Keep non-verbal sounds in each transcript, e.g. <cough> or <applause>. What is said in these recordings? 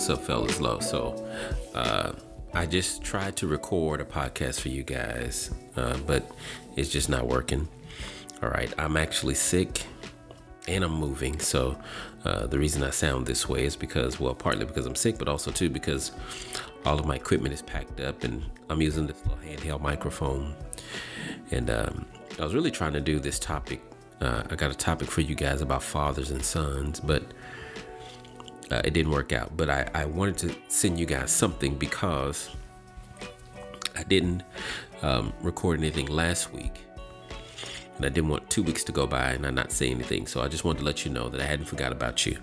what's up, fellas? Low. So, uh, I just tried to record a podcast for you guys, uh, but it's just not working. All right, I'm actually sick and I'm moving. So, uh, the reason I sound this way is because, well, partly because I'm sick, but also too because all of my equipment is packed up and I'm using this little handheld microphone. And um, I was really trying to do this topic. Uh, I got a topic for you guys about fathers and sons, but uh, it didn't work out. But I, I wanted to send you guys something because I didn't um, record anything last week. And I didn't want two weeks to go by and I not say anything. So I just wanted to let you know that I hadn't forgot about you.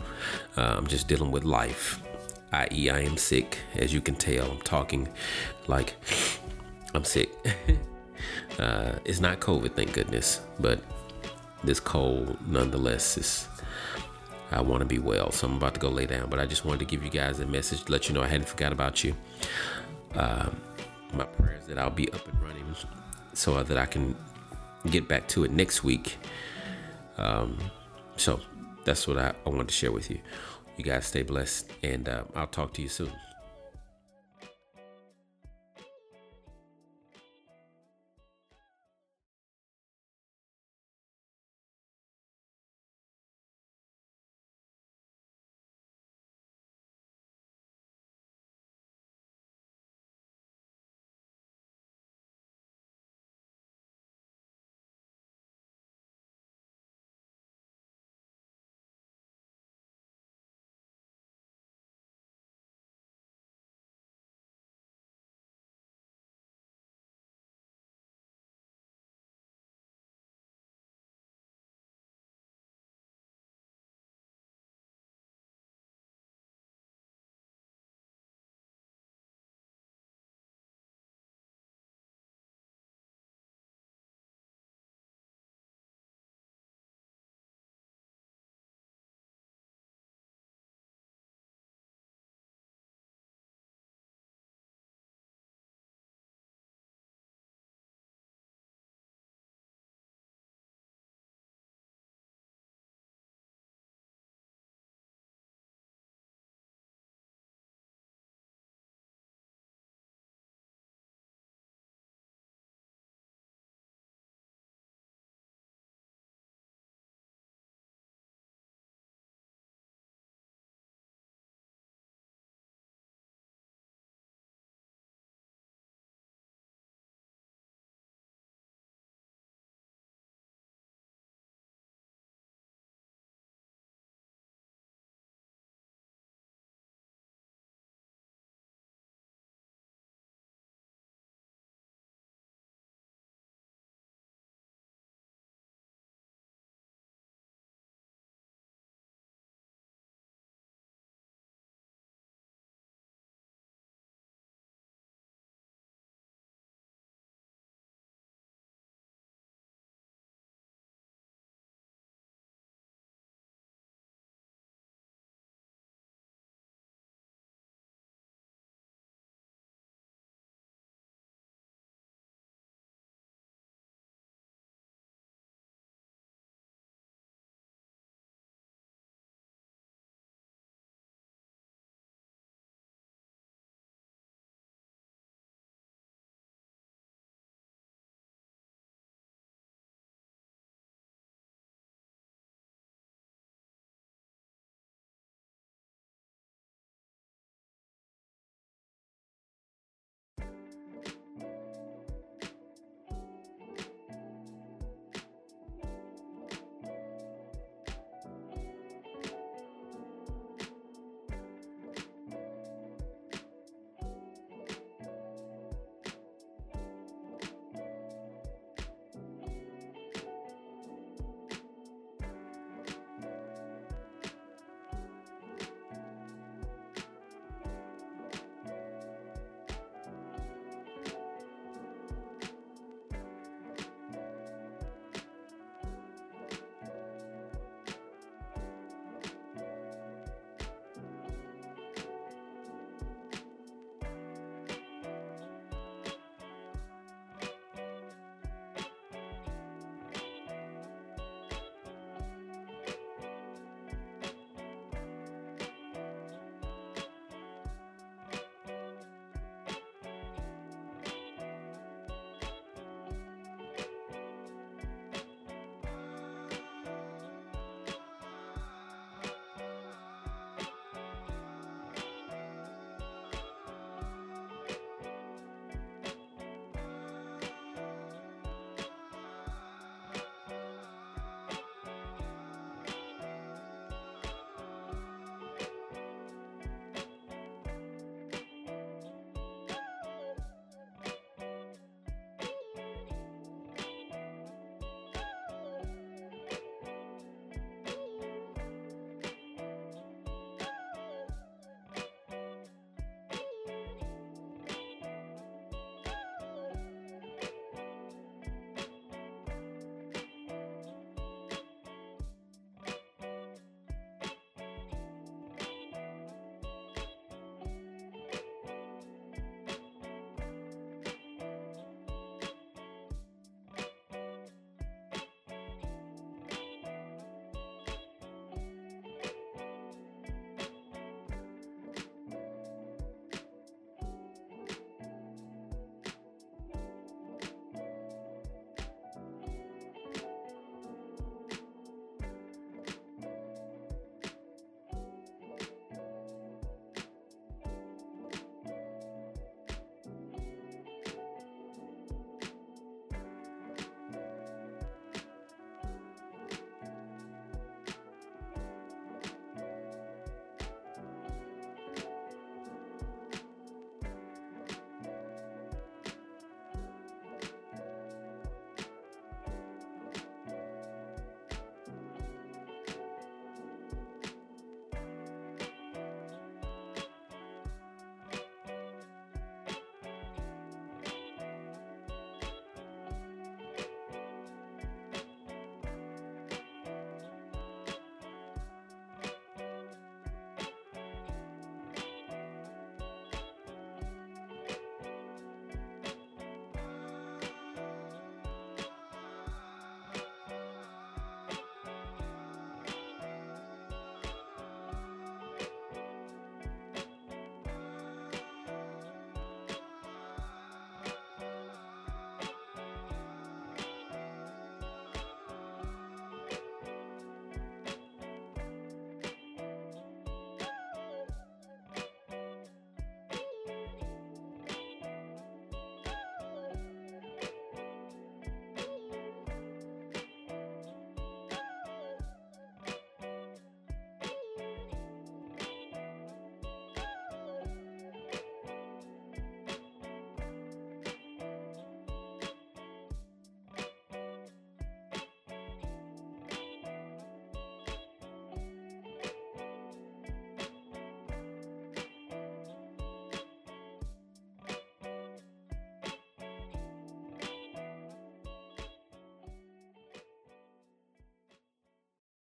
Uh, I'm just dealing with life, i.e., I am sick. As you can tell, I'm talking like I'm sick. <laughs> uh, it's not COVID, thank goodness. But this cold, nonetheless, is I want to be well, so I'm about to go lay down. But I just wanted to give you guys a message to let you know I hadn't forgot about you. Um, my prayers that I'll be up and running so that I can get back to it next week. Um, so that's what I, I wanted to share with you. You guys stay blessed, and uh, I'll talk to you soon.